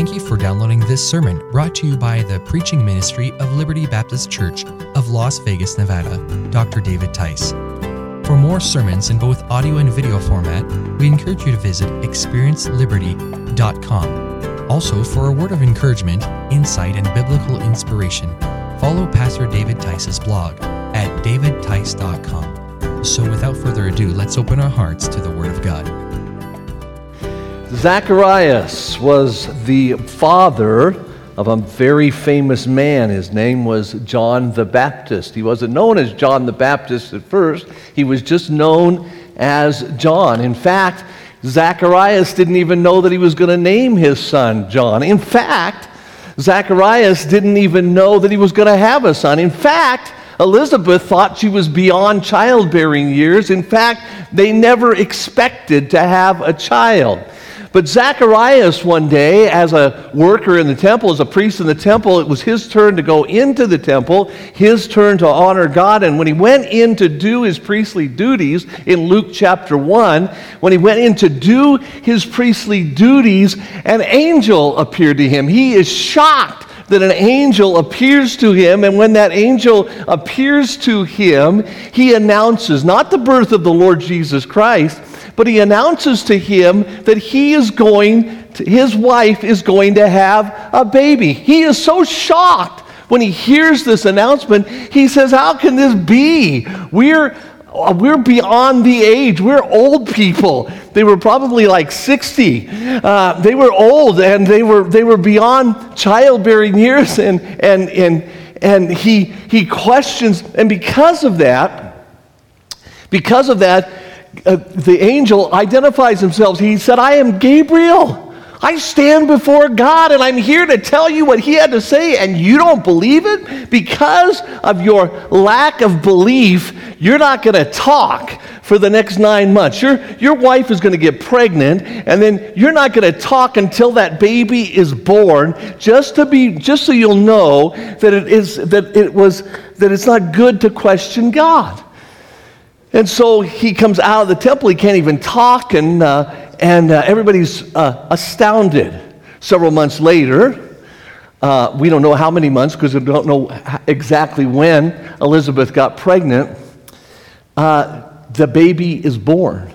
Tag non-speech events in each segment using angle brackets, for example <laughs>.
Thank you for downloading this sermon brought to you by the preaching ministry of Liberty Baptist Church of Las Vegas, Nevada, Dr. David Tice. For more sermons in both audio and video format, we encourage you to visit experienceliberty.com. Also, for a word of encouragement, insight, and biblical inspiration, follow Pastor David Tice's blog at davidtice.com. So, without further ado, let's open our hearts to the Word of God. Zacharias was the father of a very famous man. His name was John the Baptist. He wasn't known as John the Baptist at first, he was just known as John. In fact, Zacharias didn't even know that he was going to name his son John. In fact, Zacharias didn't even know that he was going to have a son. In fact, Elizabeth thought she was beyond childbearing years. In fact, they never expected to have a child. But Zacharias, one day, as a worker in the temple, as a priest in the temple, it was his turn to go into the temple, his turn to honor God. And when he went in to do his priestly duties in Luke chapter 1, when he went in to do his priestly duties, an angel appeared to him. He is shocked that an angel appears to him, and when that angel appears to him, he announces not the birth of the Lord Jesus Christ, but he announces to him that he is going, to, his wife is going to have a baby. He is so shocked when he hears this announcement. He says, How can this be? We're we're beyond the age. We're old people. They were probably like 60. Uh, they were old and they were, they were beyond childbearing years. And, and, and, and he, he questions, and because of that, because of that, uh, the angel identifies himself. He said, I am Gabriel. I stand before God and I'm here to tell you what he had to say, and you don't believe it? Because of your lack of belief, you're not going to talk for the next nine months. Your, your wife is going to get pregnant, and then you're not going to talk until that baby is born, just to be just so you'll know that it is that it was that it's not good to question God. And so he comes out of the temple. He can't even talk, and, uh, and uh, everybody's uh, astounded. Several months later, uh, we don't know how many months because we don't know exactly when Elizabeth got pregnant, uh, the baby is born.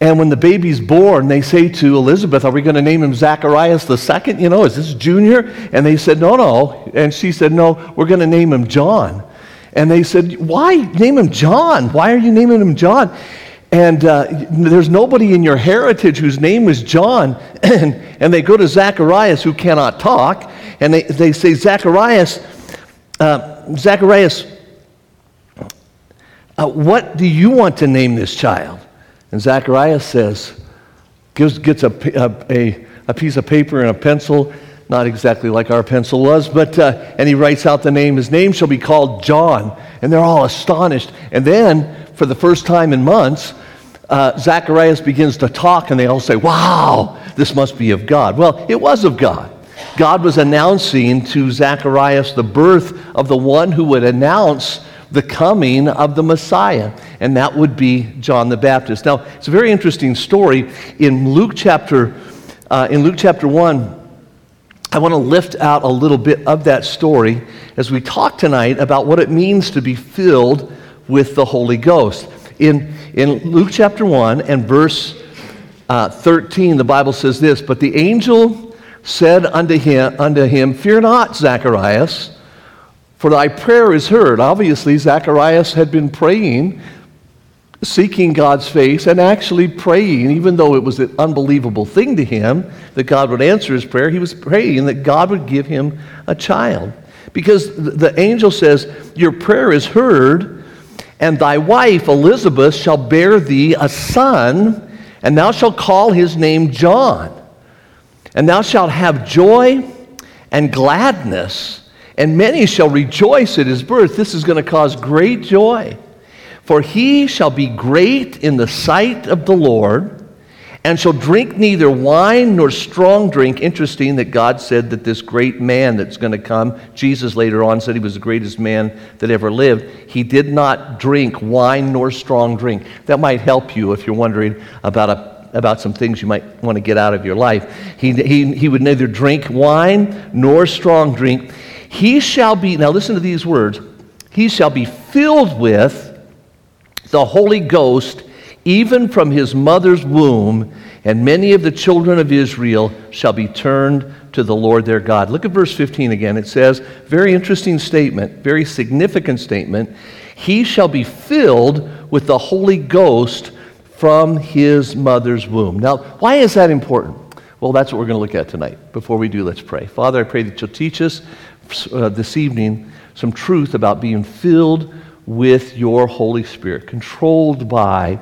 And when the baby's born, they say to Elizabeth, Are we going to name him Zacharias the second? You know, is this junior? And they said, No, no. And she said, No, we're going to name him John. And they said, Why name him John? Why are you naming him John? And uh, there's nobody in your heritage whose name is John. <clears throat> and, they go to Zacharias, who cannot talk, and they, they say, Zacharias, uh, Zacharias, uh, what do you want to name this child? And Zacharias says, gives, gets a, a, a piece of paper and a pencil not exactly like our pencil was, but, uh, and he writes out the name. His name shall be called John. And they're all astonished. And then, for the first time in months, uh, Zacharias begins to talk, and they all say, Wow, this must be of God. Well, it was of God. God was announcing to Zacharias the birth of the one who would announce the coming of the Messiah, and that would be John the Baptist. Now, it's a very interesting story in Luke chapter, uh, in Luke chapter 1. I want to lift out a little bit of that story as we talk tonight about what it means to be filled with the Holy Ghost. In, in Luke chapter 1 and verse uh, 13, the Bible says this But the angel said unto him, unto him, Fear not, Zacharias, for thy prayer is heard. Obviously, Zacharias had been praying seeking God's face and actually praying, even though it was an unbelievable thing to him that God would answer his prayer, he was praying that God would give him a child. Because the angel says, Your prayer is heard, and thy wife Elizabeth shall bear thee a son, and thou shalt call his name John. And thou shalt have joy and gladness, and many shall rejoice at his birth. This is going to cause great joy. For he shall be great in the sight of the Lord, and shall drink neither wine nor strong drink. Interesting that God said that this great man that's going to come, Jesus later on said he was the greatest man that ever lived. He did not drink wine nor strong drink. That might help you if you're wondering about a about some things you might want to get out of your life. He, he, he would neither drink wine nor strong drink. He shall be, now listen to these words, he shall be filled with the Holy Ghost even from his mother's womb, and many of the children of Israel shall be turned to the Lord their God. Look at verse 15 again. It says, very interesting statement, very significant statement. He shall be filled with the Holy Ghost from his mother's womb. Now, why is that important? Well, that's what we're going to look at tonight. Before we do, let's pray. Father, I pray that you'll teach us uh, this evening some truth about being filled with your Holy Spirit, controlled by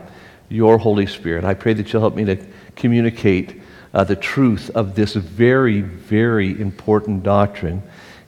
your Holy Spirit. I pray that you'll help me to communicate uh, the truth of this very, very important doctrine.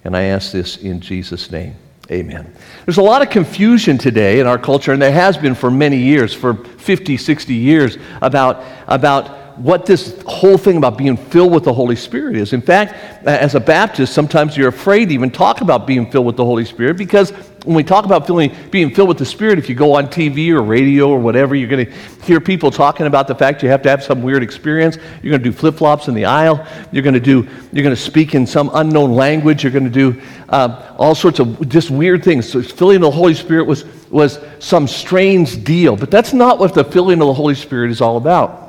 And I ask this in Jesus' name. Amen. There's a lot of confusion today in our culture, and there has been for many years, for 50, 60 years, about, about what this whole thing about being filled with the Holy Spirit is. In fact, as a Baptist, sometimes you're afraid to even talk about being filled with the Holy Spirit because when we talk about feeling, being filled with the Spirit, if you go on TV or radio or whatever, you're going to hear people talking about the fact you have to have some weird experience. You're going to do flip flops in the aisle. You're going to do, you're going to speak in some unknown language. You're going to do uh, all sorts of just weird things. So filling the Holy Spirit was, was some strange deal. But that's not what the filling of the Holy Spirit is all about.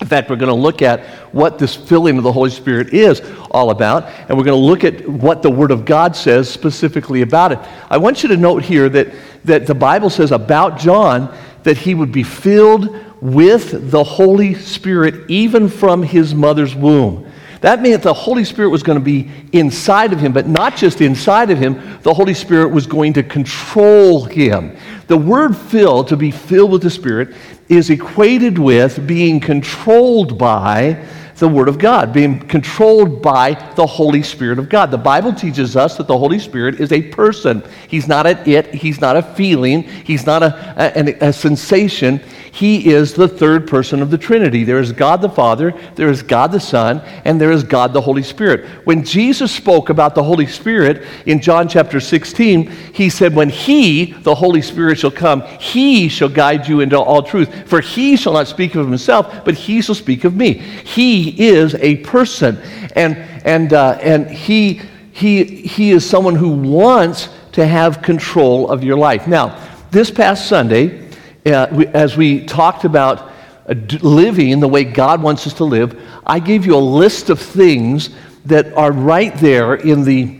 In fact, we're going to look at what this filling of the Holy Spirit is all about, and we're going to look at what the Word of God says specifically about it. I want you to note here that, that the Bible says about John that he would be filled with the Holy Spirit even from his mother's womb. That meant the Holy Spirit was going to be inside of him, but not just inside of him, the Holy Spirit was going to control him. The word fill, to be filled with the Spirit, is equated with being controlled by the Word of God, being controlled by the Holy Spirit of God. The Bible teaches us that the Holy Spirit is a person. He's not an it, He's not a feeling, He's not a, a, a sensation. He is the third person of the Trinity. There is God the Father, there is God the Son, and there is God the Holy Spirit. When Jesus spoke about the Holy Spirit in John chapter 16, he said, When He, the Holy Spirit, shall come, He shall guide you into all truth. For He shall not speak of Himself, but He shall speak of me. He is a person, and, and, uh, and he, he, he is someone who wants to have control of your life. Now, this past Sunday, uh, we, as we talked about uh, living the way God wants us to live, I gave you a list of things that are right there in the,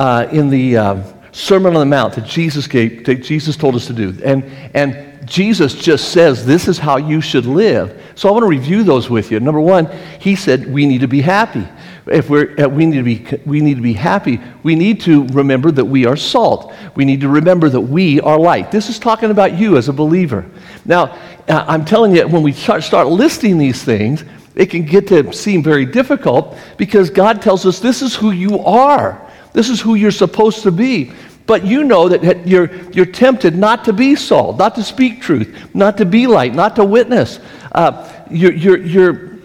uh, in the uh, Sermon on the Mount that Jesus gave, that Jesus told us to do. And, and Jesus just says, This is how you should live. So I want to review those with you. Number one, he said, We need to be happy. If we're, uh, we, need to be, we need to be happy, we need to remember that we are salt. We need to remember that we are light. This is talking about you as a believer. Now, uh, I'm telling you, when we start, start listing these things, it can get to seem very difficult because God tells us this is who you are. This is who you're supposed to be. But you know that you're, you're tempted not to be salt, not to speak truth, not to be light, not to witness. Uh, you're, you're, you're,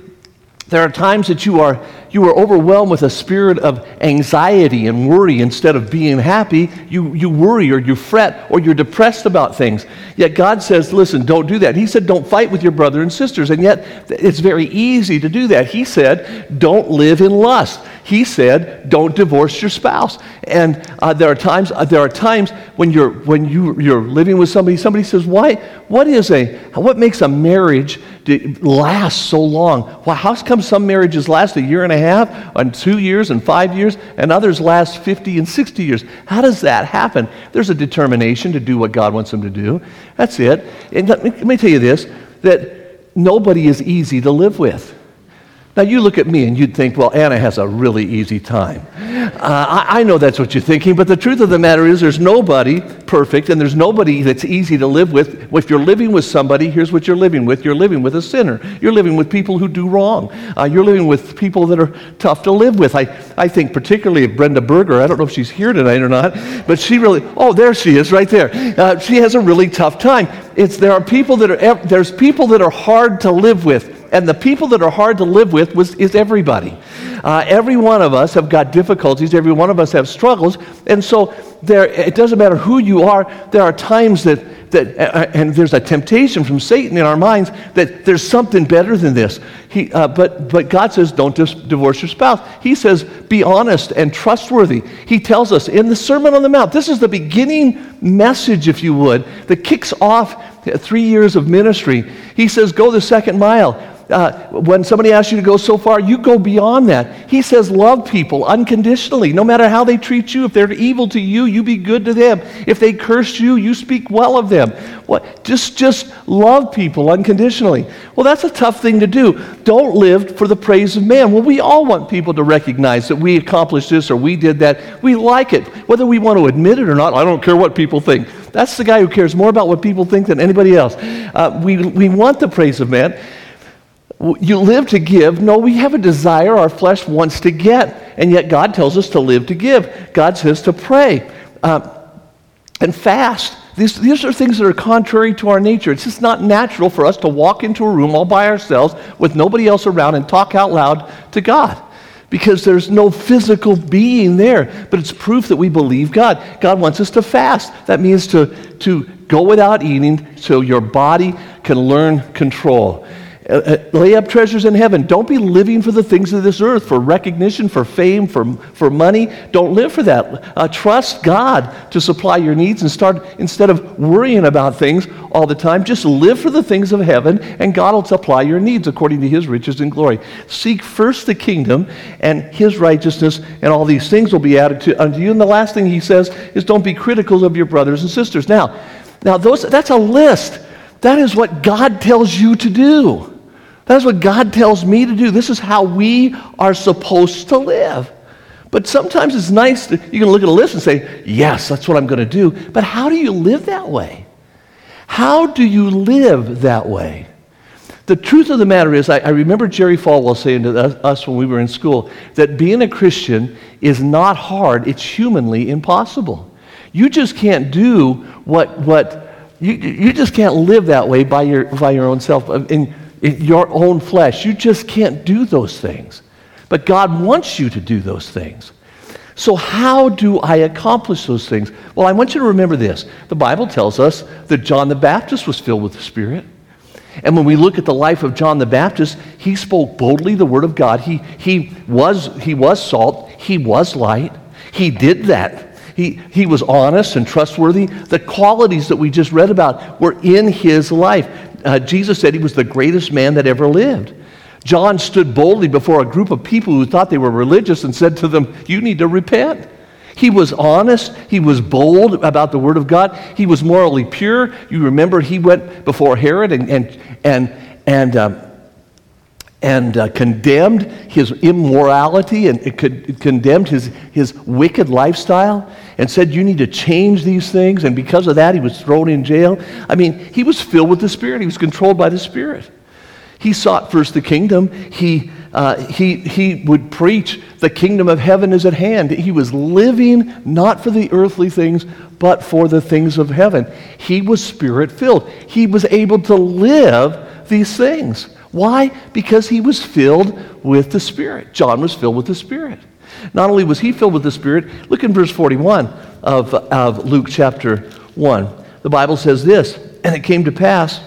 there are times that you are, you are overwhelmed with a spirit of anxiety and worry instead of being happy. You, you worry or you fret or you're depressed about things. Yet God says, listen, don't do that. He said, don't fight with your brother and sisters. And yet it's very easy to do that. He said, don't live in lust. He said, "Don't divorce your spouse." And uh, there are times uh, there are times when you're when you you're living with somebody. Somebody says, "Why? What is a what makes a marriage last so long? Well, how come some marriages last a year and a half, and two years, and five years, and others last fifty and sixty years? How does that happen? There's a determination to do what God wants them to do. That's it. And let me, let me tell you this: that nobody is easy to live with. Now, you look at me and you'd think, well, Anna has a really easy time. Uh, I, I, know that's what you're thinking, but the truth of the matter is there's nobody perfect and there's nobody that's easy to live with. If you're living with somebody, here's what you're living with you're living with a sinner. You're living with people who do wrong. Uh, you're living with people that are tough to live with. I, I think particularly of Brenda Berger. I don't know if she's here tonight or not, but she really, oh, there she is right there. Uh, she has a really tough time. It's, there are people that are, there's people that are hard to live with and the people that are hard to live with was, is everybody. Uh, every one of us have got difficulties. Every one of us have struggles. And so there, it doesn't matter who you are. There are times that that, and there's a temptation from Satan in our minds that there's something better than this. He, uh, but, but God says, don't just divorce your spouse. He says, be honest and trustworthy. He tells us in the Sermon on the Mount, this is the beginning message, if you would, that kicks off three years of ministry. He says, go the second mile uh, when somebody asks you to go so far, you go beyond that. He says, love people unconditionally, no matter how they treat you. If they're evil to you, you be good to them. If they curse you, you speak well of them. What? Just, just love people unconditionally. Well, that's a tough thing to do. Don't live for the praise of man. Well, we all want people to recognize that we accomplished this or we did that. We like it, whether we want to admit it or not. I don't care what people think. That's the guy who cares more about what people think than anybody else. Uh, we, we want the praise of man you live to give. No, we have a desire our flesh wants to get. And yet God tells us to live to give. God says to pray uh, and fast. These, these are things that are contrary to our nature. It's just not natural for us to walk into a room all by ourselves with nobody else around and talk out loud to God because there's no physical being there. But it's proof that we believe God. God wants us to fast. That means to, to go without eating so your body can learn control. Uh, uh, lay up treasures in heaven. Don't be living for the things of this earth, for recognition, for fame, for, for money. Don't live for that. Uh, trust God to supply your needs and start, instead of worrying about things all the time, just live for the things of heaven and God will supply your needs according to his riches and glory. Seek first the kingdom and his righteousness, and all these things will be added to, unto you. And the last thing he says is don't be critical of your brothers and sisters. Now, now those, that's a list. That is what God tells you to do. That's what God tells me to do. This is how we are supposed to live. But sometimes it's nice to, you can look at a list and say, yes, that's what I'm going to do. But how do you live that way? How do you live that way? The truth of the matter is, I, I remember Jerry Falwell saying to us when we were in school that being a Christian is not hard, it's humanly impossible. You just can't do what, what you, you just can't live that way by your, by your own self. And in your own flesh. You just can't do those things. But God wants you to do those things. So, how do I accomplish those things? Well, I want you to remember this. The Bible tells us that John the Baptist was filled with the Spirit. And when we look at the life of John the Baptist, he spoke boldly the word of God. He, he, was, he was salt, he was light. He did that. He, he was honest and trustworthy. The qualities that we just read about were in his life uh, Jesus said he was the greatest man that ever lived. John stood boldly before a group of people who thought they were religious and said to them, You need to repent. He was honest. He was bold about the Word of God. He was morally pure. You remember he went before Herod and, and, and, and um, and uh, condemned his immorality and it could, condemned his, his wicked lifestyle and said, You need to change these things. And because of that, he was thrown in jail. I mean, he was filled with the Spirit, he was controlled by the Spirit. He sought first the kingdom. He, uh, he, he would preach, The kingdom of heaven is at hand. He was living not for the earthly things, but for the things of heaven. He was spirit filled. He was able to live these things. Why? Because he was filled with the Spirit. John was filled with the Spirit. Not only was he filled with the Spirit, look in verse 41 of, of Luke chapter 1. The Bible says this And it came to pass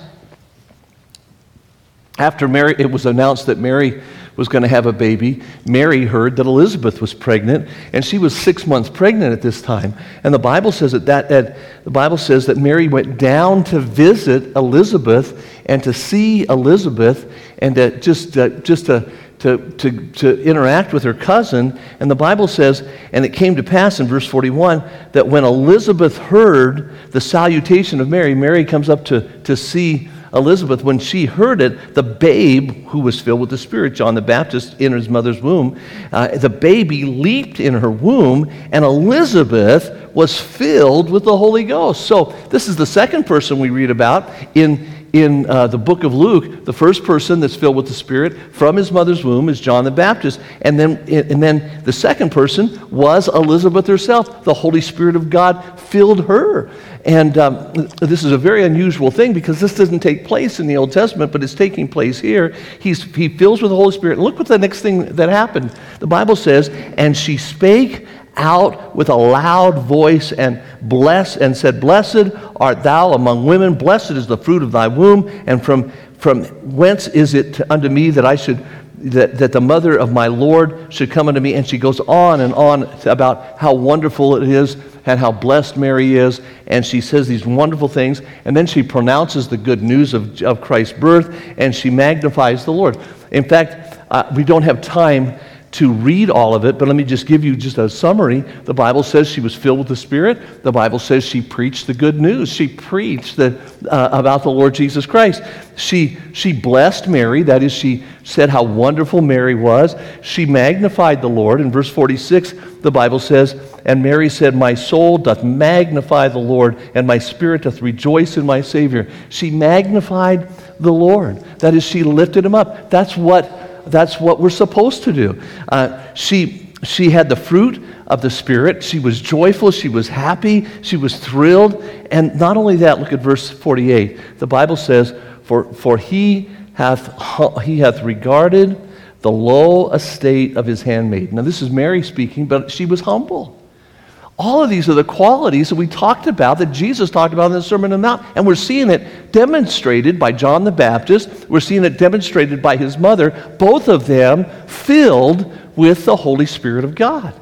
after Mary, it was announced that Mary was going to have a baby. Mary heard that Elizabeth was pregnant, and she was six months pregnant at this time. And the Bible says that, that, that the Bible says that Mary went down to visit Elizabeth and to see Elizabeth and to just uh, just to, to, to, to interact with her cousin. And the Bible says, and it came to pass in verse 41 that when Elizabeth heard the salutation of Mary, Mary comes up to, to see Elizabeth, when she heard it, the babe who was filled with the Spirit, John the Baptist, in his mother's womb, uh, the baby leaped in her womb, and Elizabeth was filled with the Holy Ghost. So, this is the second person we read about in in uh, the book of Luke, the first person that's filled with the Spirit from his mother's womb is John the Baptist. And then, and then the second person was Elizabeth herself. The Holy Spirit of God filled her. And um, this is a very unusual thing because this doesn't take place in the Old Testament, but it's taking place here. He's, he fills with the Holy Spirit. And look what the next thing that happened. The Bible says, and she spake out with a loud voice and bless and said, Blessed art thou among women, blessed is the fruit of thy womb, and from, from whence is it unto me that I should that, that the mother of my Lord should come unto me. And she goes on and on about how wonderful it is and how blessed Mary is. And she says these wonderful things. And then she pronounces the good news of, of Christ's birth and she magnifies the Lord. In fact, uh, we don't have time to read all of it, but let me just give you just a summary. The Bible says she was filled with the Spirit. The Bible says she preached the good news. She preached the, uh, about the Lord Jesus Christ. She, she blessed Mary, that is, she said how wonderful Mary was. She magnified the Lord. In verse 46, the Bible says, And Mary said, My soul doth magnify the Lord, and my spirit doth rejoice in my Savior. She magnified the Lord. That is, she lifted him up. That's what that's what we're supposed to do. Uh, she, she had the fruit of the Spirit. She was joyful. She was happy. She was thrilled. And not only that, look at verse 48. The Bible says, For, for he, hath, he hath regarded the low estate of his handmaid. Now, this is Mary speaking, but she was humble. All of these are the qualities that we talked about, that Jesus talked about in the Sermon on the Mount. And we're seeing it demonstrated by John the Baptist. We're seeing it demonstrated by his mother, both of them filled with the Holy Spirit of God.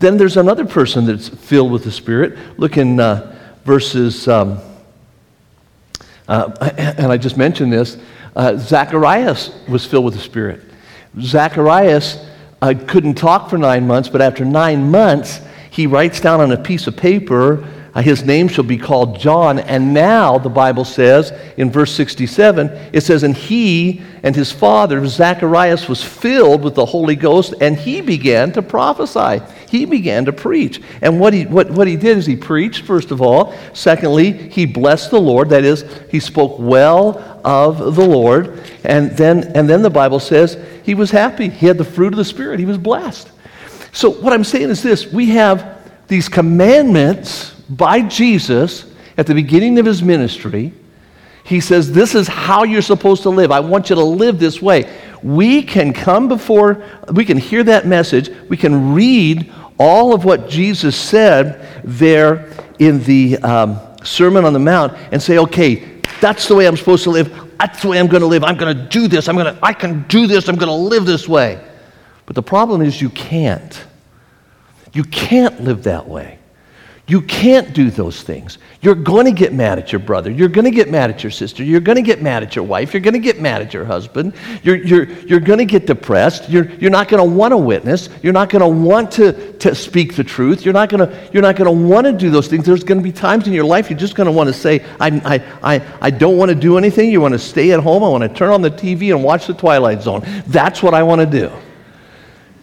Then there's another person that's filled with the Spirit. Look in uh, verses, um, uh, <clears throat> and I just mentioned this uh, Zacharias was filled with the Spirit. Zacharias uh, couldn't talk for nine months, but after nine months, he writes down on a piece of paper, uh, his name shall be called John. And now, the Bible says in verse 67, it says, And he and his father, Zacharias, was filled with the Holy Ghost, and he began to prophesy. He began to preach. And what he, what, what he did is he preached, first of all. Secondly, he blessed the Lord. That is, he spoke well of the Lord. And then, and then the Bible says he was happy. He had the fruit of the Spirit. He was blessed. So, what I'm saying is this we have these commandments by Jesus at the beginning of his ministry. He says, This is how you're supposed to live. I want you to live this way. We can come before, we can hear that message, we can read all of what Jesus said there in the um, Sermon on the Mount and say, okay, that's the way I'm supposed to live. That's the way I'm going to live. I'm going to do this. I'm going to, I can do this. I'm going to live this way. But the problem is you can't. You can't live that way. You can't do those things. You're going to get mad at your brother. You're going to get mad at your sister. You're going to get mad at your wife. You're going to get mad at your husband. You're, you're, you're going to get depressed. You're, you're not going to want to witness. You're not going to want to, to speak the truth. You're not going to, you're not going to want to do those things. There's going to be times in your life you're just going to want to say, I, I, I, I don't want to do anything. You want to stay at home. I want to turn on the TV and watch The Twilight Zone. That's what I want to do.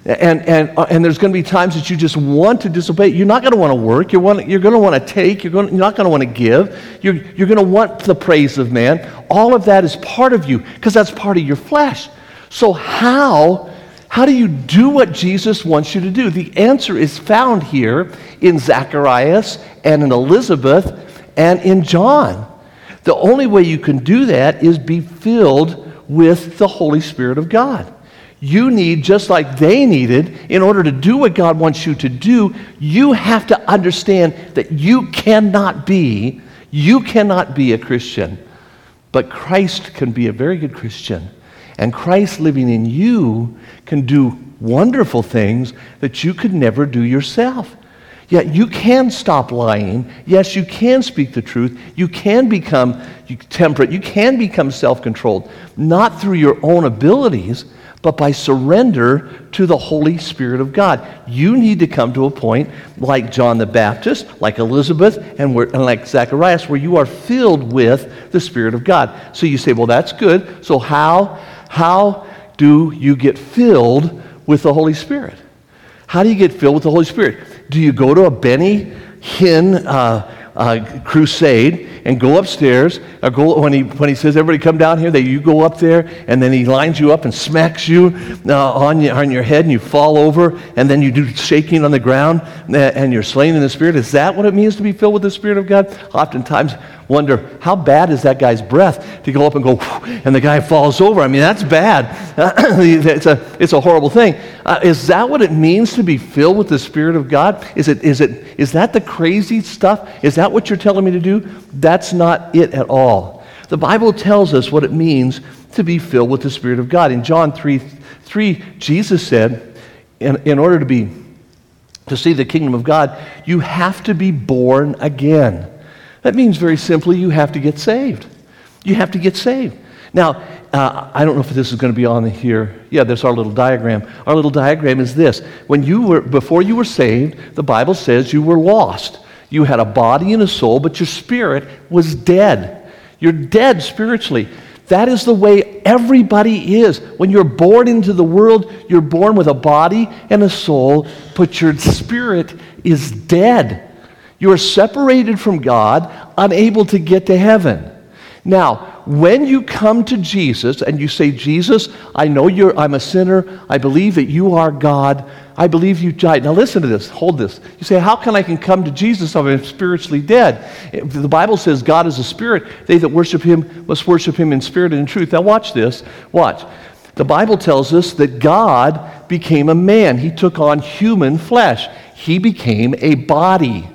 And, and, uh, and there's going to be times that you just want to disobey. You're not going to want to work. You're, want, you're going to want to take. You're, going, you're not going to want to give. You're, you're going to want the praise of man. All of that is part of you because that's part of your flesh. So, how, how do you do what Jesus wants you to do? The answer is found here in Zacharias and in Elizabeth and in John. The only way you can do that is be filled with the Holy Spirit of God you need, just like they needed, in order to do what God wants you to do, you have to understand that you cannot be, you cannot be a Christian. But Christ can be a very good Christian. And Christ living in you can do wonderful things that you could never do yourself. Yet you can stop lying. Yes, you can speak the truth. You can become temperate. You can become self controlled, not through your own abilities but by surrender to the Holy Spirit of God. You need to come to a point like John the Baptist, like Elizabeth, and, and, like Zacharias, where you are filled with the Spirit of God. So you say, well, that's good. So how, how do you get filled with the Holy Spirit? How do you get filled with the Holy Spirit? Do you go to a Benny Hinn uh, uh, crusade and go upstairs. Or go, when, he, when he says, everybody come down here, that you go up there, and then he lines you up and smacks you uh, on, your, on your head, and you fall over, and then you do shaking on the ground, and you're slain in the Spirit. Is that what it means to be filled with the Spirit of God? Oftentimes, wonder how bad is that guy's breath to go up and go, and the guy falls over. I mean, that's bad. <clears throat> it's, a, it's a horrible thing. Uh, is that what it means to be filled with the Spirit of God? Is, it, is, it, is that the crazy stuff? Is that what you're telling me to do? That's not it at all. The Bible tells us what it means to be filled with the Spirit of God. In John 3, 3 Jesus said, in, in order to be to see the kingdom of God, you have to be born again. That means very simply, you have to get saved. You have to get saved. Now, uh, I don't know if this is going to be on here. Yeah, there's our little diagram. Our little diagram is this. When you were, before you were saved, the Bible says you were lost. You had a body and a soul, but your spirit was dead. You're dead spiritually. That is the way everybody is. When you're born into the world, you're born with a body and a soul, but your spirit is dead. You are separated from God, unable to get to heaven. Now, when you come to Jesus and you say, Jesus, I know you're, I'm a sinner. I believe that you are God. I believe you died. Now listen to this. Hold this. You say, How can I can come to Jesus if I'm spiritually dead? The Bible says God is a spirit. They that worship him must worship him in spirit and in truth. Now watch this. Watch. The Bible tells us that God became a man. He took on human flesh. He became a body.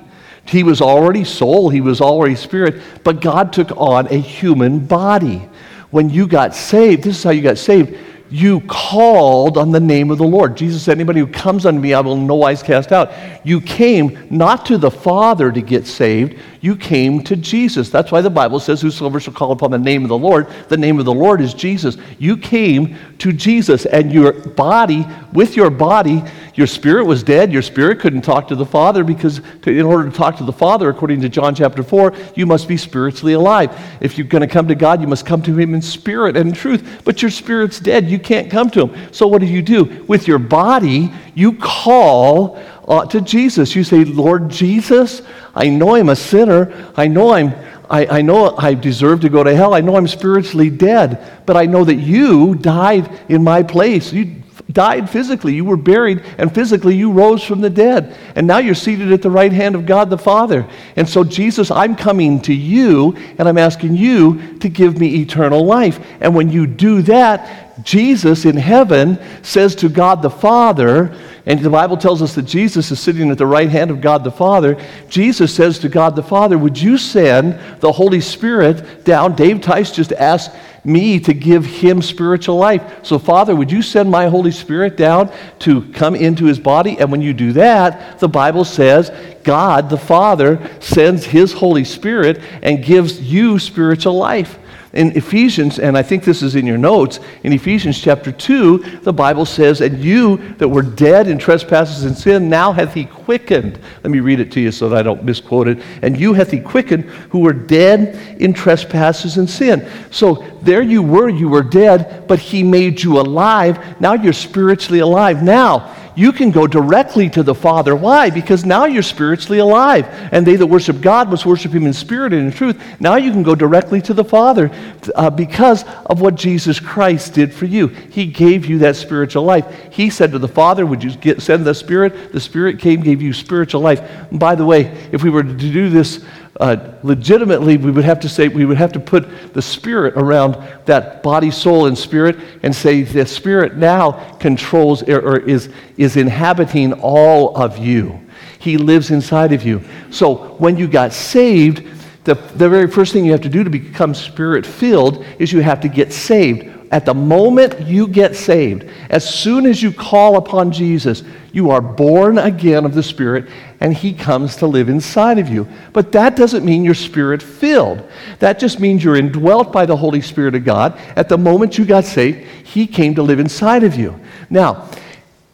He was already soul, he was already spirit, but God took on a human body. When you got saved, this is how you got saved you called on the name of the Lord. Jesus said, Anybody who comes unto me, I will no wise cast out. You came not to the Father to get saved, you came to Jesus. That's why the Bible says, Whosoever shall call upon the name of the Lord, the name of the Lord is Jesus. You came to Jesus, and your body, with your body, your spirit was dead. Your spirit couldn't talk to the Father because, to, in order to talk to the Father, according to John chapter 4, you must be spiritually alive. If you're going to come to God, you must come to Him in spirit and in truth. But your spirit's dead. You can't come to Him. So what do you do? With your body, you call uh, to Jesus. You say, Lord Jesus, I know I'm a sinner. I know I'm. I, I know I deserve to go to hell. I know I'm spiritually dead, but I know that you died in my place. You died physically. You were buried, and physically you rose from the dead. And now you're seated at the right hand of God the Father. And so, Jesus, I'm coming to you, and I'm asking you to give me eternal life. And when you do that, Jesus in heaven says to God the Father, and the Bible tells us that Jesus is sitting at the right hand of God the Father. Jesus says to God the Father, Would you send the Holy Spirit down? Dave Tice just asked me to give him spiritual life. So, Father, would you send my Holy Spirit down to come into his body? And when you do that, the Bible says God the Father sends his Holy Spirit and gives you spiritual life in Ephesians, and I think this is in your notes, in Ephesians chapter 2, the Bible says, And you that were dead in trespasses and sin, now hath he quickened. Let me read it to you so that I don't misquote it. And you hath he quickened who were dead in trespasses and sin. So there you were, you were dead, but he made you alive. Now you're spiritually alive. Now, you can go directly to the Father. Why? Because now you're spiritually alive. And they that worship God must worship Him in spirit and in truth. Now you can go directly to the Father uh, because of what Jesus Christ did for you. He gave you that spiritual life. He said to the Father, Would you get, send the Spirit? The Spirit came, gave you spiritual life. And by the way, if we were to do this, uh, legitimately, we would have to say, we would have to put the spirit around that body, soul, and spirit and say the spirit now controls or, is, is inhabiting all of you. He lives inside of you. So when you got saved, the, the very first thing you have to do to become spirit filled is you have to get saved. At the moment you get saved, as soon as you call upon Jesus, you are born again of the Spirit, and He comes to live inside of you. But that doesn't mean you're spirit filled. That just means you're indwelt by the Holy Spirit of God. At the moment you got saved, He came to live inside of you. Now,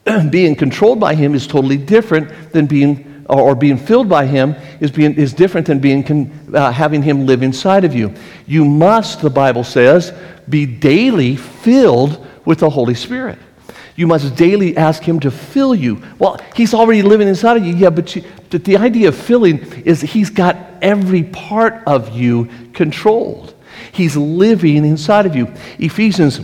<clears throat> being controlled by Him is totally different than being or being filled by him is, being, is different than being uh, having him live inside of you. You must, the Bible says, be daily filled with the Holy Spirit. You must daily ask Him to fill you. Well, He's already living inside of you. Yeah, but, you, but the idea of filling is He's got every part of you controlled. He's living inside of you. Ephesians,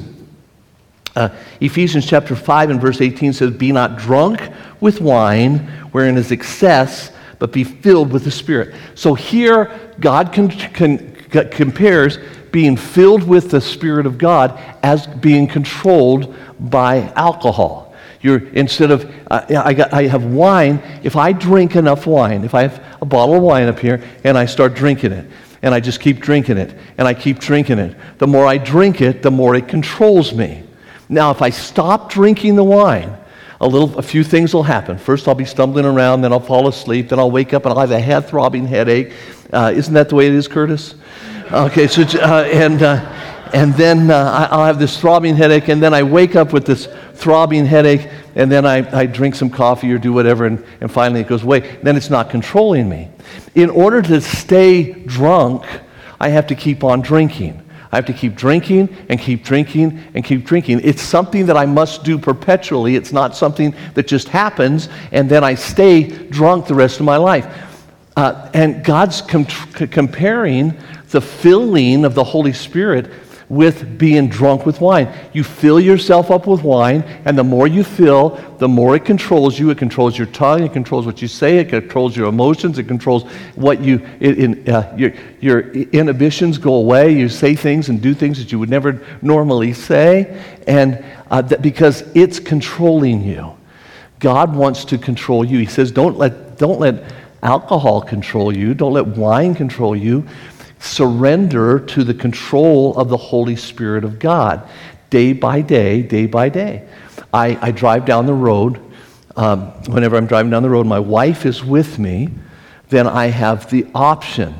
uh, Ephesians chapter 5 and verse 18 says, Be not drunk with wine, wherein is excess, but be filled with the Spirit. So here, God con- con- compares being filled with the Spirit of God as being controlled by alcohol. You're, instead of, uh, I, got, I have wine, if I drink enough wine, if I have a bottle of wine up here and I start drinking it, and I just keep drinking it, and I keep drinking it, the more I drink it, the more it controls me. Now, if I stop drinking the wine, a little, a few things will happen. First, I'll be stumbling around, then I'll fall asleep, then I'll wake up and I'll have a head throbbing headache. Uh, isn't that the way it is, Curtis? Okay, so uh, and uh, and then uh, I'll have this throbbing headache, and then I wake up with this throbbing headache, and then I, I drink some coffee or do whatever, and, and finally it goes away. Then it's not controlling me. In order to stay drunk, I have to keep on drinking. I have to keep drinking and keep drinking and keep drinking. It's something that I must do perpetually. It's not something that just happens and then I stay drunk the rest of my life. Uh, and God's com- comparing the filling of the Holy Spirit with being drunk with wine. You fill yourself up with wine, and the more you fill, the more it controls you. It controls your tongue, it controls what you say, it controls your emotions, it controls what you, it, in, uh, your, your inhibitions go away. You say things and do things that you would never normally say, and uh, that because it's controlling you. God wants to control you. He says, don't let, don't let alcohol control you, don't let wine control you surrender to the control of the Holy Spirit of God day by day, day by day. I, I drive down the road. Um, whenever I'm driving down the road, my wife is with me, then I have the option.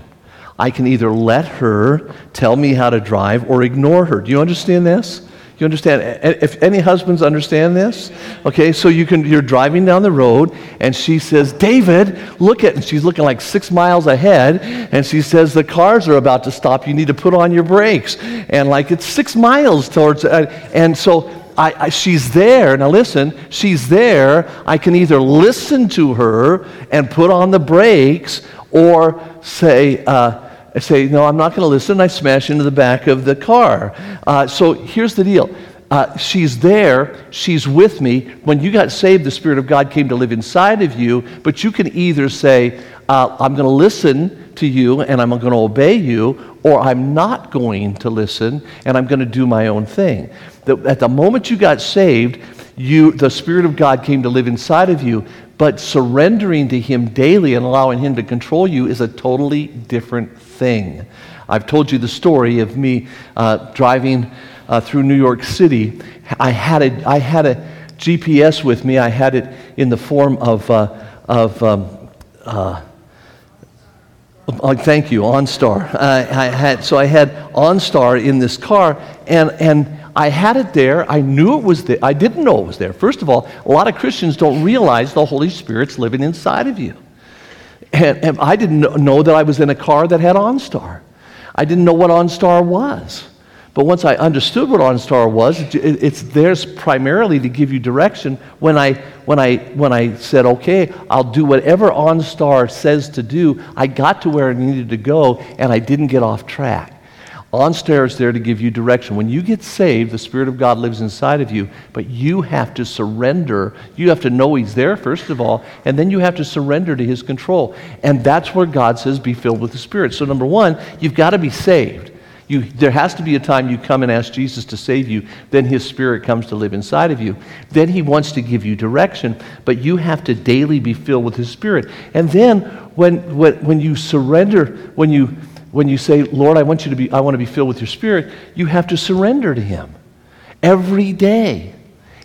I can either let her tell me how to drive or ignore her. Do you understand this? You understand? If any husbands understand this, okay, so you can you're driving down the road and she says, "David, look at," and she's looking like six miles ahead, and she says, "The cars are about to stop. You need to put on your brakes." And like it's six miles towards, uh, and so I, I, she's there. Now, listen, she's there. I can either listen to her and put on the brakes or say, uh, I say, No, I'm not going to listen. I smash into the back of the car. Uh, so here's the deal. Uh, she's there, she's with me. When you got saved, the Spirit of God came to live inside of you, but you can either say, uh, I'm going to listen to you and I'm going to obey you, or I'm not going to listen and I'm going to do my own thing. The, at the moment you got saved, you, the Spirit of God came to live inside of you, but surrendering to Him daily and allowing Him to control you is a totally different thing. I've told you the story of me uh, driving uh, through New York City. I had, a, I had a GPS with me. I had it in the form of, uh, of um, uh, Oh, thank you, OnStar. Uh, I had, so I had OnStar in this car, and, and I had it there. I knew it was there. I didn't know it was there. First of all, a lot of Christians don't realize the Holy Spirit's living inside of you. And, and I didn't know that I was in a car that had OnStar. I didn't know what OnStar was. But once I understood what OnStar was, it, it's theirs primarily to give you direction. When I, when, I, when I said, okay, I'll do whatever OnStar says to do, I got to where I needed to go and I didn't get off track. OnStar is there to give you direction. When you get saved, the Spirit of God lives inside of you, but you have to surrender. You have to know He's there, first of all, and then you have to surrender to His control. And that's where God says, be filled with the Spirit. So, number one, you've got to be saved. You, there has to be a time you come and ask Jesus to save you. Then His Spirit comes to live inside of you. Then He wants to give you direction, but you have to daily be filled with His Spirit. And then when, when, when you surrender, when you when you say, Lord, I want you to be, I want to be filled with your spirit, you have to surrender to him every day.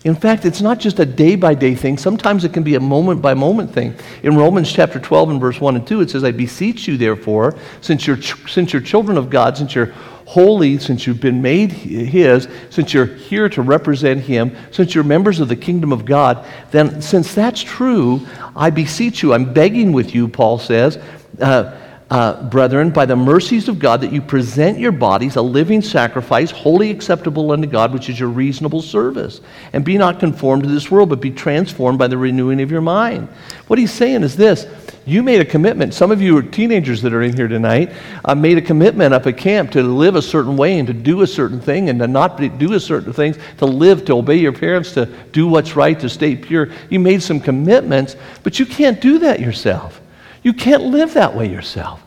In fact, it's not just a day by day thing. Sometimes it can be a moment by moment thing. In Romans chapter 12 and verse 1 and 2, it says, I beseech you, therefore, since you're, since you're children of God, since you're holy, since you've been made His, since you're here to represent Him, since you're members of the kingdom of God, then since that's true, I beseech you, I'm begging with you, Paul says. Uh, uh, brethren, by the mercies of God, that you present your bodies a living sacrifice, wholly acceptable unto God, which is your reasonable service. And be not conformed to this world, but be transformed by the renewing of your mind. What he's saying is this you made a commitment. Some of you are teenagers that are in here tonight uh, made a commitment up at camp to live a certain way and to do a certain thing and to not do a certain things, to live, to obey your parents, to do what's right, to stay pure. You made some commitments, but you can't do that yourself. You can't live that way yourself.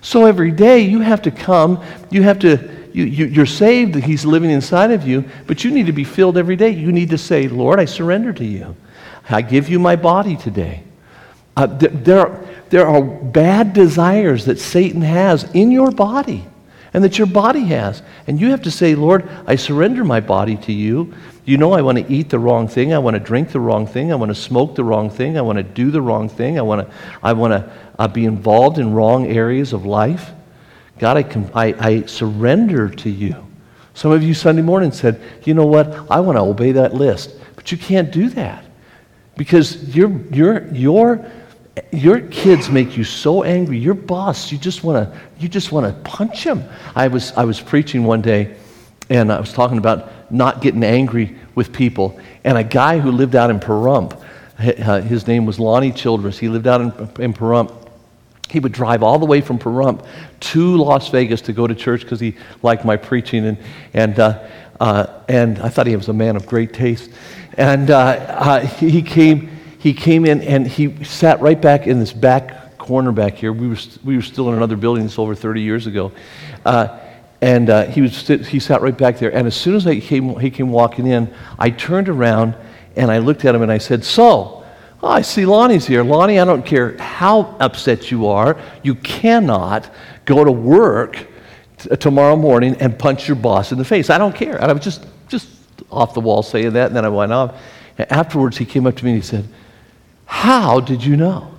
So every day you have to come, you have to, you, you, you're saved, He's living inside of you, but you need to be filled every day. You need to say, Lord, I surrender to you. I give you my body today. Uh, th- there, there are bad desires that Satan has in your body and that your body has. And you have to say, Lord, I surrender my body to you. You know, I want to eat the wrong thing. I want to drink the wrong thing. I want to smoke the wrong thing. I want to do the wrong thing. I want to, I want to uh, be involved in wrong areas of life. God, I, com- I, I surrender to you. Some of you Sunday morning said, you know what? I want to obey that list. But you can't do that because your, your, your, your kids make you so angry. Your boss, you just want to you just want to punch him. I was, I was preaching one day and I was talking about not getting angry with people. And a guy who lived out in Pahrump, his name was Lonnie Childress, he lived out in, in Pahrump. He would drive all the way from Pahrump to Las Vegas to go to church because he liked my preaching. And, and, uh, uh, and I thought he was a man of great taste. And uh, uh, he, came, he came in and he sat right back in this back corner back here. We were, we were still in another building this over 30 years ago. Uh, and uh, he, was he sat right back there. And as soon as I came, he came walking in, I turned around and I looked at him and I said, So, oh, I see Lonnie's here. Lonnie, I don't care how upset you are, you cannot go to work t- tomorrow morning and punch your boss in the face. I don't care. And I was just, just off the wall saying that. And then I went off. And afterwards, he came up to me and he said, How did you know?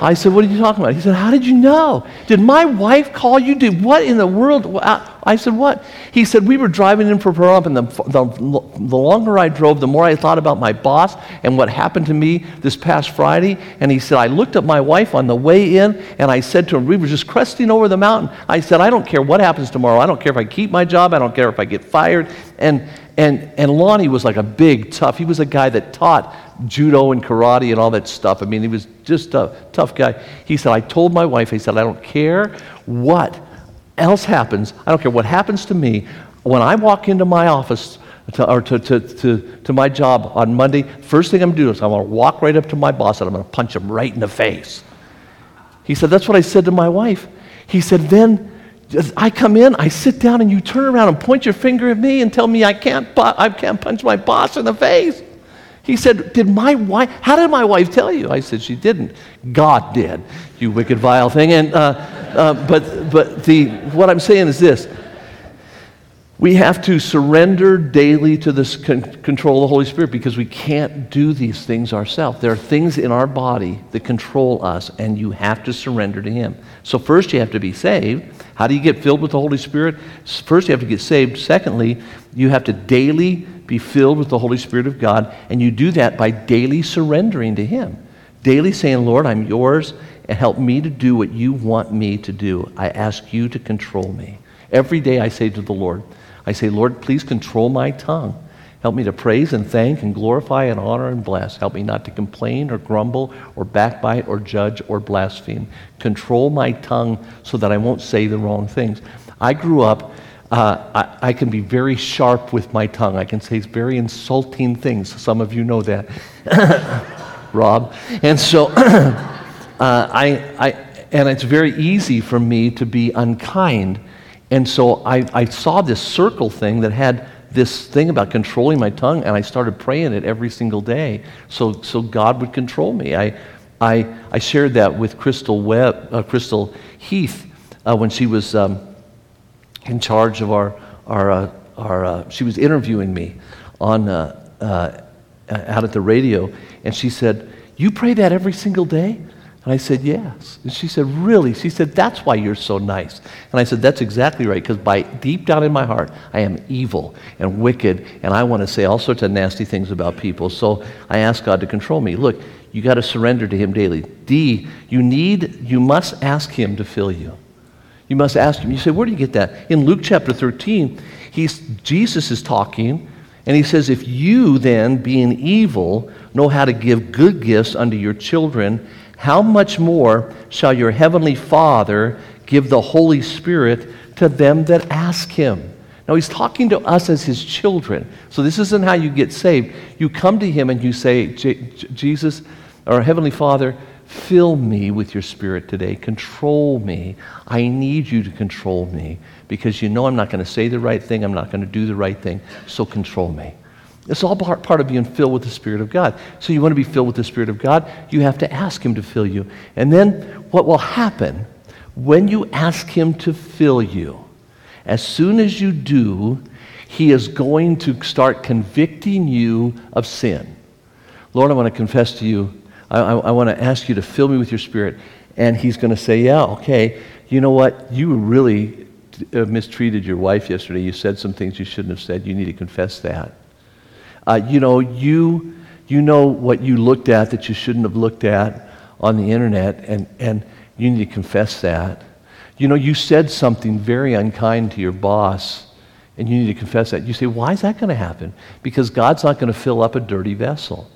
I said, What are you talking about? He said, How did you know? Did my wife call you? Did what in the world? I said, What? He said, We were driving in for Pahrump, and the, the, the longer I drove, the more I thought about my boss and what happened to me this past Friday. And he said, I looked at my wife on the way in, and I said to him, We were just cresting over the mountain. I said, I don't care what happens tomorrow. I don't care if I keep my job. I don't care if I get fired. And, and, and Lonnie was like a big, tough, he was a guy that taught judo and karate and all that stuff. I mean, he was just a tough guy. He said, I told my wife, he said, I don't care what else happens. I don't care what happens to me. When I walk into my office to, or to, to, to, to my job on Monday, first thing I'm going to do is I'm going to walk right up to my boss and I'm going to punch him right in the face. He said, That's what I said to my wife. He said, Then I come in, I sit down, and you turn around and point your finger at me and tell me I can't, I can't punch my boss in the face. He said, Did my wife, how did my wife tell you? I said, She didn't. God did, you wicked, vile thing. And, uh, uh, but but the, what I'm saying is this we have to surrender daily to the con- control of the Holy Spirit because we can't do these things ourselves. There are things in our body that control us, and you have to surrender to Him. So, first, you have to be saved. How do you get filled with the Holy Spirit? First, you have to get saved. Secondly, you have to daily be filled with the Holy Spirit of God, and you do that by daily surrendering to Him. Daily saying, Lord, I'm yours, and help me to do what you want me to do. I ask you to control me. Every day I say to the Lord, I say, Lord, please control my tongue. Help me to praise and thank and glorify and honor and bless. Help me not to complain or grumble or backbite or judge or blaspheme. Control my tongue so that I won't say the wrong things. I grew up, uh, I, I, can be very sharp with my tongue. I can say very insulting things. Some of you know that, <coughs> Rob. And so <coughs> uh, I, I, and it's very easy for me to be unkind and so I, I saw this circle thing that had this thing about controlling my tongue, and I started praying it every single day so, so God would control me. I, I, I shared that with Crystal, Webb, uh, Crystal Heath uh, when she was um, in charge of our, our, uh, our uh, she was interviewing me on, uh, uh, out at the radio, and she said, You pray that every single day? And I said, Yes. And she said, Really? She said, That's why you're so nice. And I said, That's exactly right, because by deep down in my heart, I am evil and wicked, and I want to say all sorts of nasty things about people. So I asked God to control me. Look, you got to surrender to Him daily. D, you need, you must ask Him to fill you. You must ask Him. You say, Where do you get that? In Luke chapter 13, he's, Jesus is talking, and he says, If you then, being evil, know how to give good gifts unto your children, how much more shall your heavenly Father give the Holy Spirit to them that ask him? Now, he's talking to us as his children. So, this isn't how you get saved. You come to him and you say, Jesus, or Heavenly Father, fill me with your spirit today. Control me. I need you to control me because you know I'm not going to say the right thing, I'm not going to do the right thing, so control me. It's all part, of being filled with the Spirit of God. So you want to be filled with the Spirit of God, you have to ask Him to fill you. And then what will happen when you ask Him to fill you, as soon as you do, He is going to start convicting you of sin. Lord, I want to confess to you, I, I, I want to ask you to fill me with your Spirit. And He's going to say, Yeah, okay, you know what? You really uh, mistreated your wife yesterday. You said some things you shouldn't have said. You need to confess that. Uh, you know, you, you know what you looked at that you shouldn't have looked at on the internet, and, and you need to confess that. You know, you said something very unkind to your boss, and you need to confess that. You say, why is that going to happen? Because God's not going to fill up a dirty vessel.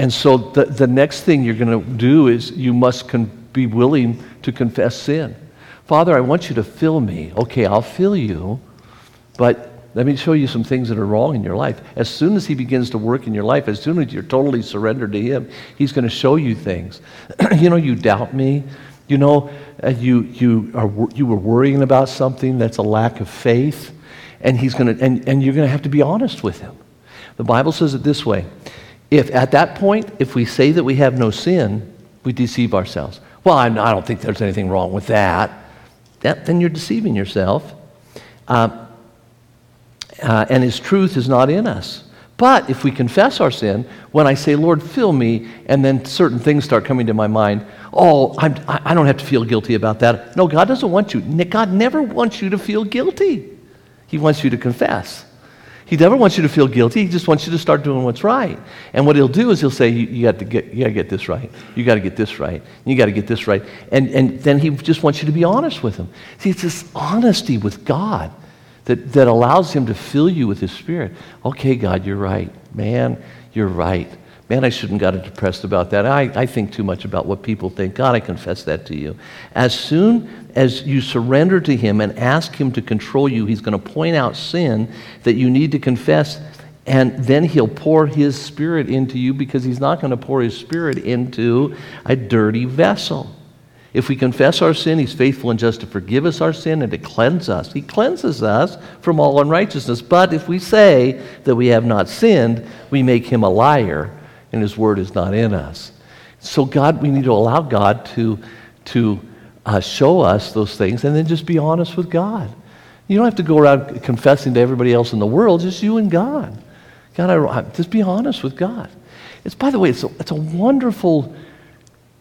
And so the, the next thing you're going to do is you must con- be willing to confess sin. Father, I want you to fill me. Okay, I'll fill you, but let me show you some things that are wrong in your life. As soon as He begins to work in your life, as soon as you're totally surrendered to Him, He's going to show you things. <clears throat> you know, you doubt me. You know, uh, you, you, are, you were worrying about something that's a lack of faith, and, he's gonna, and, and you're going to have to be honest with Him. The Bible says it this way if at that point, if we say that we have no sin, we deceive ourselves. Well, I'm, I do not think there's anything wrong with that that, then you're deceiving yourself. Uh, uh, and his truth is not in us. But if we confess our sin, when I say, Lord, fill me, and then certain things start coming to my mind, oh, I'm, I don't have to feel guilty about that. No, God doesn't want you. God never wants you to feel guilty. He wants you to confess. He never wants you to feel guilty. He just wants you to start doing what's right. And what he'll do is he'll say, you, you got to get, you got to get this right. You got to get this right. You got to get this right. And, and then he just wants you to be honest with him. See, it's this honesty with God that, that allows him to fill you with his spirit. Okay, God, you're right. Man, you're right. Man, I shouldn't got depressed about that. I, I think too much about what people think. God, I confess that to you. As soon as you surrender to Him and ask Him to control you, He's going to point out sin that you need to confess, and then He'll pour His Spirit into you because He's not going to pour His Spirit into a dirty vessel. If we confess our sin, He's faithful and just to forgive us our sin and to cleanse us. He cleanses us from all unrighteousness. But if we say that we have not sinned, we make Him a liar and His Word is not in us. So, God, we need to allow God to, to uh, show us those things and then just be honest with God. You don't have to go around confessing to everybody else in the world, just you and God. God, I, just be honest with God. It's, by the way, it's a, it's a wonderful,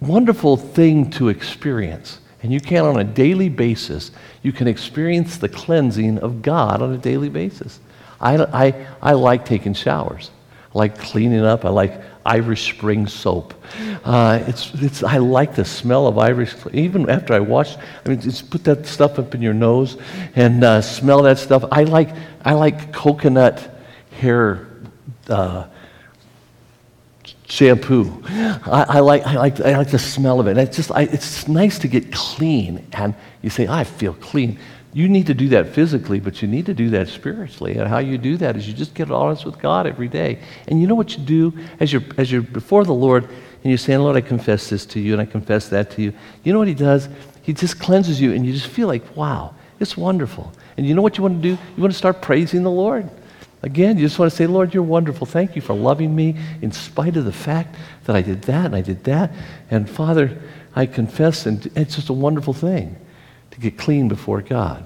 wonderful thing to experience. And you can, on a daily basis, you can experience the cleansing of God on a daily basis. I, I, I like taking showers. I like cleaning up. I like Irish Spring soap. Uh, it's, it's, I like the smell of Irish, even after I wash, I mean, just put that stuff up in your nose and uh, smell that stuff. I like, I like coconut hair uh, shampoo. I, I, like, I, like, I like the smell of it. It's just, I, it's nice to get clean. And you say, I feel clean. You need to do that physically, but you need to do that spiritually. And how you do that is you just get honest with God every day. And you know what you do as you're, as you're before the Lord and you're saying, Lord, I confess this to you and I confess that to you. You know what He does? He just cleanses you and you just feel like, wow, it's wonderful. And you know what you want to do? You want to start praising the Lord. Again, you just want to say, Lord, you're wonderful. Thank you for loving me in spite of the fact that I did that and I did that. And Father, I confess, and it's just a wonderful thing to get clean before God.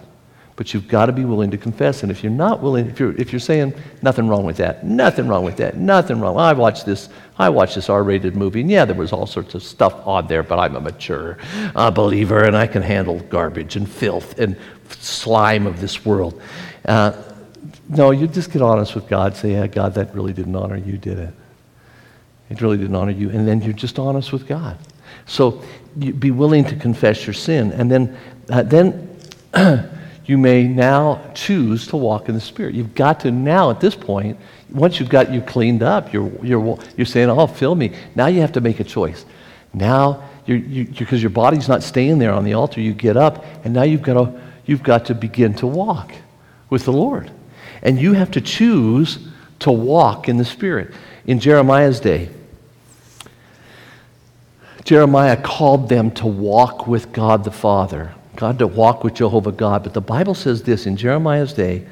But you've got to be willing to confess. And if you're not willing, if you're, if you're saying, nothing wrong with that, nothing wrong with that, nothing wrong. I watched this, I watched this R-rated movie, and yeah, there was all sorts of stuff on there, but I'm a mature uh, believer, and I can handle garbage and filth and slime of this world. Uh, no, you just get honest with God. Say, yeah, God, that really didn't honor you, did it? It really didn't honor you. And then you're just honest with God. So be willing to confess your sin. And then uh, then <clears throat> you may now choose to walk in the Spirit. You've got to now, at this point, once you've got you cleaned up, you're, you're, you're saying, oh, fill me. Now you have to make a choice. Now, because you, you, your body's not staying there on the altar, you get up, and now you've got, to, you've got to begin to walk with the Lord. And you have to choose to walk in the Spirit. In Jeremiah's day, Jeremiah called them to walk with God the Father, God to walk with Jehovah God. But the Bible says this in Jeremiah's day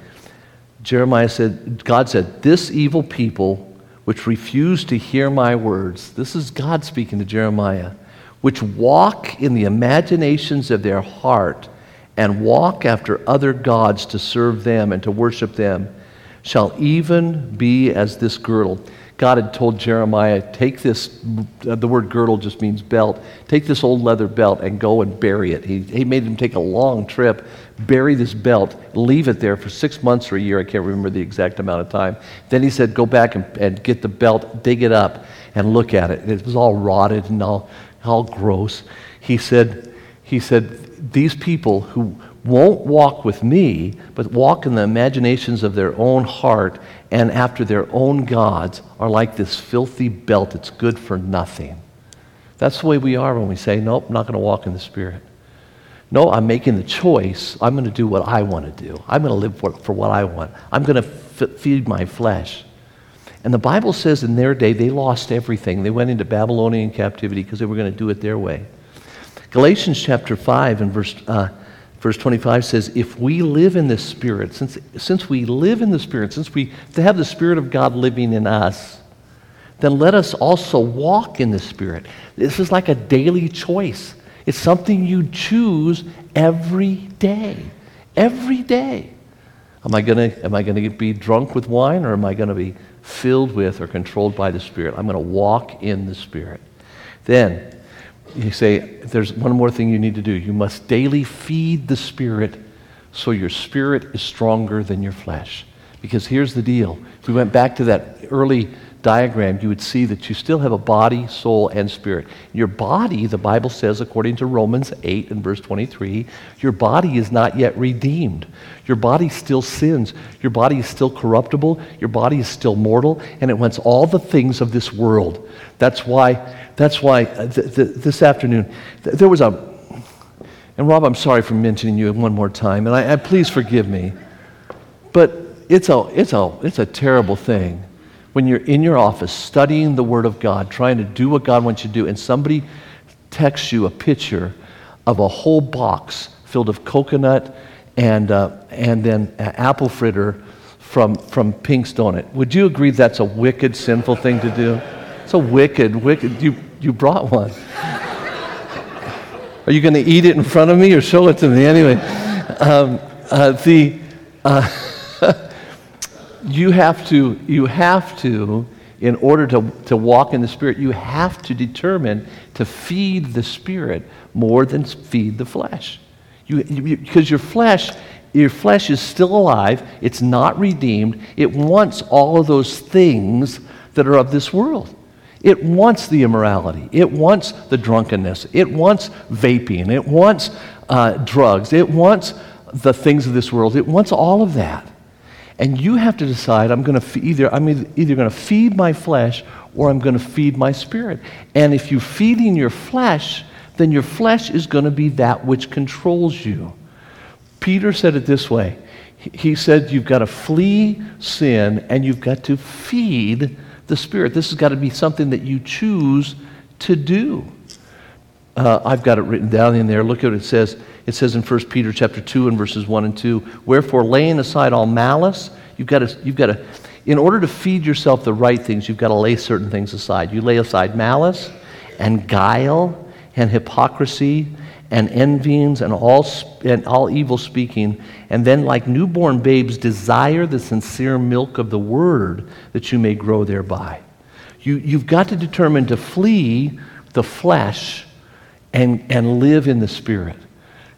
Jeremiah said, God said, This evil people which refuse to hear my words, this is God speaking to Jeremiah, which walk in the imaginations of their heart and walk after other gods to serve them and to worship them, shall even be as this girdle. God had told Jeremiah, take this, uh, the word girdle just means belt, take this old leather belt and go and bury it. He, he made him take a long trip, bury this belt, leave it there for six months or a year. I can't remember the exact amount of time. Then he said, go back and, and get the belt, dig it up, and look at it. It was all rotted and all, all gross. He said, he said, these people who won't walk with me, but walk in the imaginations of their own heart and after their own gods are like this filthy belt that's good for nothing. That's the way we are when we say, Nope, I'm not going to walk in the Spirit. No, I'm making the choice. I'm going to do what I want to do. I'm going to live for, for what I want. I'm going to f- feed my flesh. And the Bible says in their day they lost everything. They went into Babylonian captivity because they were going to do it their way. Galatians chapter 5 and verse. Uh, Verse 25 says, If we live in the Spirit, since, since we live in the Spirit, since we to have the Spirit of God living in us, then let us also walk in the Spirit. This is like a daily choice. It's something you choose every day. Every day. Am I going to am I going to be drunk with wine or am I going to be filled with or controlled by the Spirit? I'm going to walk in the Spirit. Then you say, there's one more thing you need to do. You must daily feed the Spirit so your spirit is stronger than your flesh. Because here's the deal. If we went back to that early diagram, you would see that you still have a body, soul, and spirit. Your body, the Bible says, according to Romans 8 and verse 23, your body is not yet redeemed. Your body still sins. Your body is still corruptible. Your body is still mortal, and it wants all the things of this world. That's why that's why uh, th- th- this afternoon, th- there was a, and Rob, I'm sorry for mentioning you one more time, and I, I please forgive me, but it's a, it's, a, it's a terrible thing when you're in your office studying the Word of God, trying to do what God wants you to do, and somebody texts you a picture of a whole box filled of coconut and, uh, and then apple fritter from, from Pink's Donut. Would you agree that's a wicked, sinful thing to do? It's a wicked, wicked. You, you brought one. Are you going to eat it in front of me or show it to me? Anyway, um, uh, the, uh, <laughs> you have to, you have to, in order to, to walk in the Spirit, you have to determine to feed the Spirit more than feed the flesh. You, because your flesh, your flesh is still alive. It's not redeemed. It wants all of those things that are of this world. It wants the immorality. It wants the drunkenness. It wants vaping. It wants uh, drugs. It wants the things of this world. It wants all of that. And you have to decide I'm going to either I'm either going to feed my flesh or I'm going to feed my spirit. And if you're feeding your flesh, then your flesh is going to be that which controls you. Peter said it this way. He said you've got to flee sin and you've got to feed the Spirit. This has got to be something that you choose to do. Uh, I've got it written down in there. Look at what it says. It says in 1 Peter chapter 2 and verses 1 and 2, Wherefore, laying aside all malice, you've got to, you've got to, in order to feed yourself the right things, you've got to lay certain things aside. You lay aside malice and guile and hypocrisy and envyings and all, and all evil speaking, and then, like newborn babes, desire the sincere milk of the word that you may grow thereby. You, you've got to determine to flee the flesh and, and live in the spirit.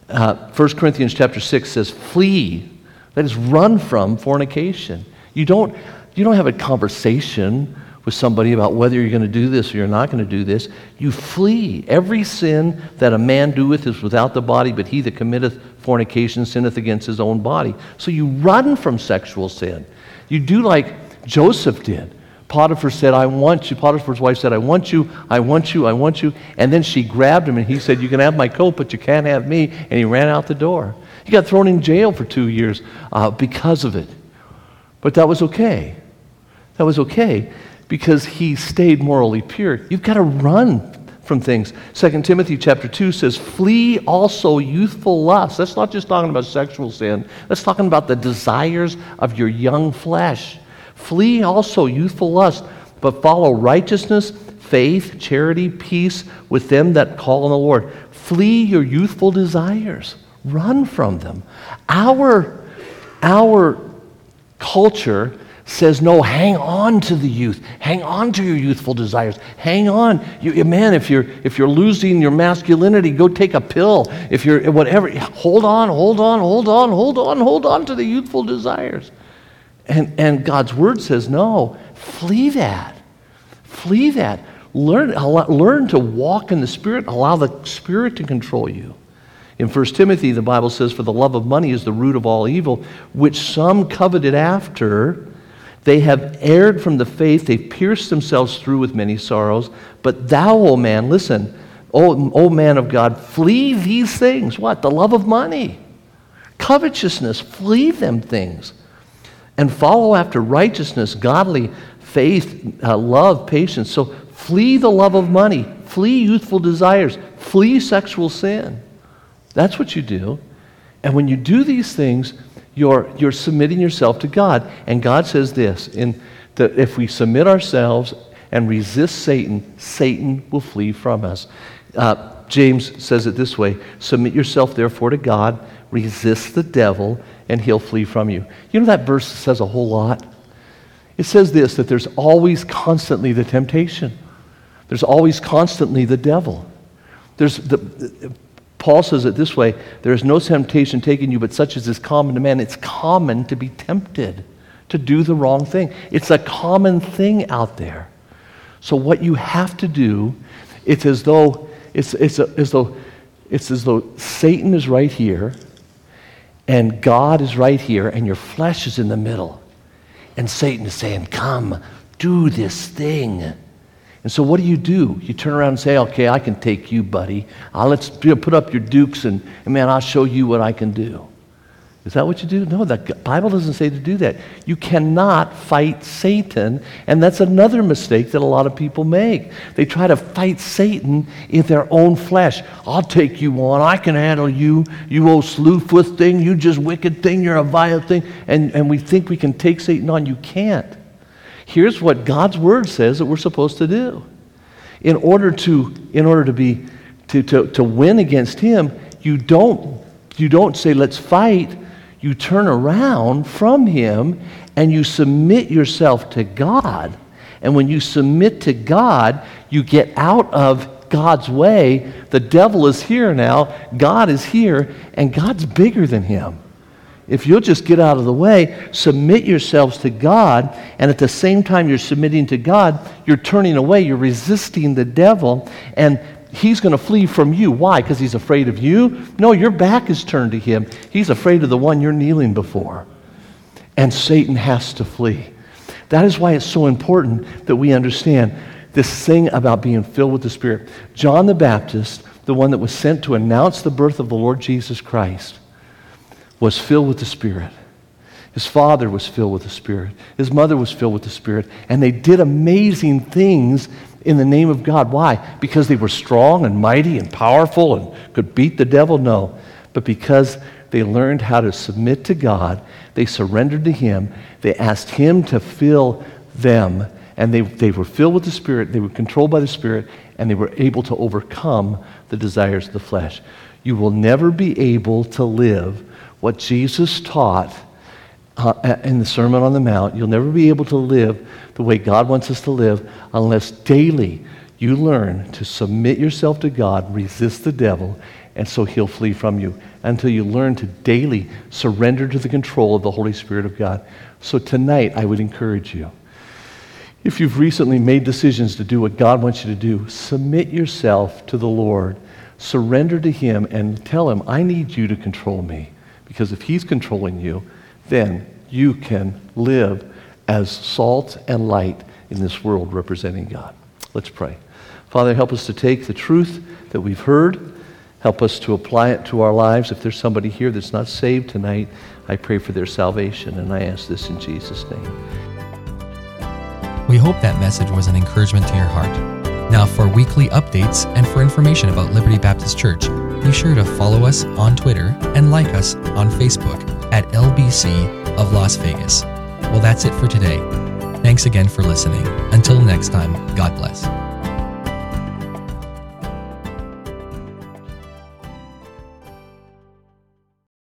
Uh, 1 Corinthians chapter 6 says, flee, that is, run from fornication. You don't, you don't have a conversation with somebody about whether you're going to do this or you're not going to do this, you flee. Every sin that a man doeth is without the body, but he that committeth fornication sinneth against his own body. So you run from sexual sin. You do like Joseph did. Potiphar said, I want you. Potiphar's wife said, I want you, I want you, I want you. And then she grabbed him and he said, You can have my coat, but you can't have me. And he ran out the door. He got thrown in jail for two years uh, because of it. But that was okay. That was okay because he stayed morally pure. You've got to run from things. 2 Timothy chapter 2 says, Flee also youthful lust. That's not just talking about sexual sin, that's talking about the desires of your young flesh. Flee also youthful lust, but follow righteousness, faith, charity, peace with them that call on the Lord. Flee your youthful desires. Run from them. Our, our culture says, no, hang on to the youth. Hang on to your youthful desires. Hang on. You, man, if you're, if you're losing your masculinity, go take a pill. If you're whatever, hold on, hold on, hold on, hold on, hold on to the youthful desires. And, and God's word says, no, flee that. Flee that. Learn, learn to walk in the Spirit, allow the Spirit to control you. In 1 Timothy, the Bible says, For the love of money is the root of all evil, which some coveted after. They have erred from the faith, they've pierced themselves through with many sorrows. But thou, O man, listen, O, o man of God, flee these things. What? The love of money, covetousness, flee them things. And follow after righteousness, godly faith, uh, love, patience. So Flee the love of money. Flee youthful desires. Flee sexual sin. That's what you do. And when you do these things, you're, you're submitting yourself to God. And God says this in that if we submit ourselves and resist Satan, Satan will flee from us. Uh, James says it this way Submit yourself, therefore, to God, resist the devil, and he'll flee from you. You know that verse says a whole lot? It says this that there's always constantly the temptation. There's always constantly the devil. There's the, Paul says it this way there is no temptation taking you, but such as is common to man. It's common to be tempted to do the wrong thing. It's a common thing out there. So what you have to do, it's as though it's, it's a, as though it's as though Satan is right here and God is right here and your flesh is in the middle. And Satan is saying, "Come, do this thing." And so, what do you do? You turn around and say, Okay, I can take you, buddy. Uh, let's put up your dukes and, and, man, I'll show you what I can do. Is that what you do? No, the Bible doesn't say to do that. You cannot fight Satan, and that's another mistake that a lot of people make. They try to fight Satan in their own flesh. I'll take you on. I can handle you, you old slewfoot thing, you just wicked thing, you're a vile thing. And, and we think we can take Satan on. You can't. Here's what God's word says that we're supposed to do. In order to, in order to be to, to, to win against him, you don't, you don't say, let's fight. You turn around from him and you submit yourself to God. And when you submit to God, you get out of God's way. The devil is here now, God is here, and God's bigger than him. If you'll just get out of the way, submit yourselves to God, and at the same time you're submitting to God, you're turning away, you're resisting the devil, and he's going to flee from you. Why? Because he's afraid of you? No, your back is turned to him. He's afraid of the one you're kneeling before. And Satan has to flee. That is why it's so important that we understand this thing about being filled with the Spirit. John the Baptist, the one that was sent to announce the birth of the Lord Jesus Christ, was filled with the Spirit. His father was filled with the Spirit. His mother was filled with the Spirit. And they did amazing things in the name of God. Why? Because they were strong and mighty and powerful and could beat the devil? No. But because they learned how to submit to God, they surrendered to Him, they asked Him to fill them, and they, they were filled with the Spirit, they were controlled by the Spirit, and they were able to overcome the desires of the flesh. You will never be able to live what Jesus taught uh, in the Sermon on the Mount, you'll never be able to live the way God wants us to live unless daily you learn to submit yourself to God, resist the devil, and so he'll flee from you until you learn to daily surrender to the control of the Holy Spirit of God. So tonight, I would encourage you. If you've recently made decisions to do what God wants you to do, submit yourself to the Lord. Surrender to Him and tell Him, I need you to control me. Because if He's controlling you, then you can live as salt and light in this world representing God. Let's pray. Father, help us to take the truth that we've heard, help us to apply it to our lives. If there's somebody here that's not saved tonight, I pray for their salvation, and I ask this in Jesus' name. We hope that message was an encouragement to your heart. Now, for weekly updates and for information about Liberty Baptist Church, be sure to follow us on Twitter and like us on Facebook at LBC of Las Vegas. Well, that's it for today. Thanks again for listening. Until next time, God bless.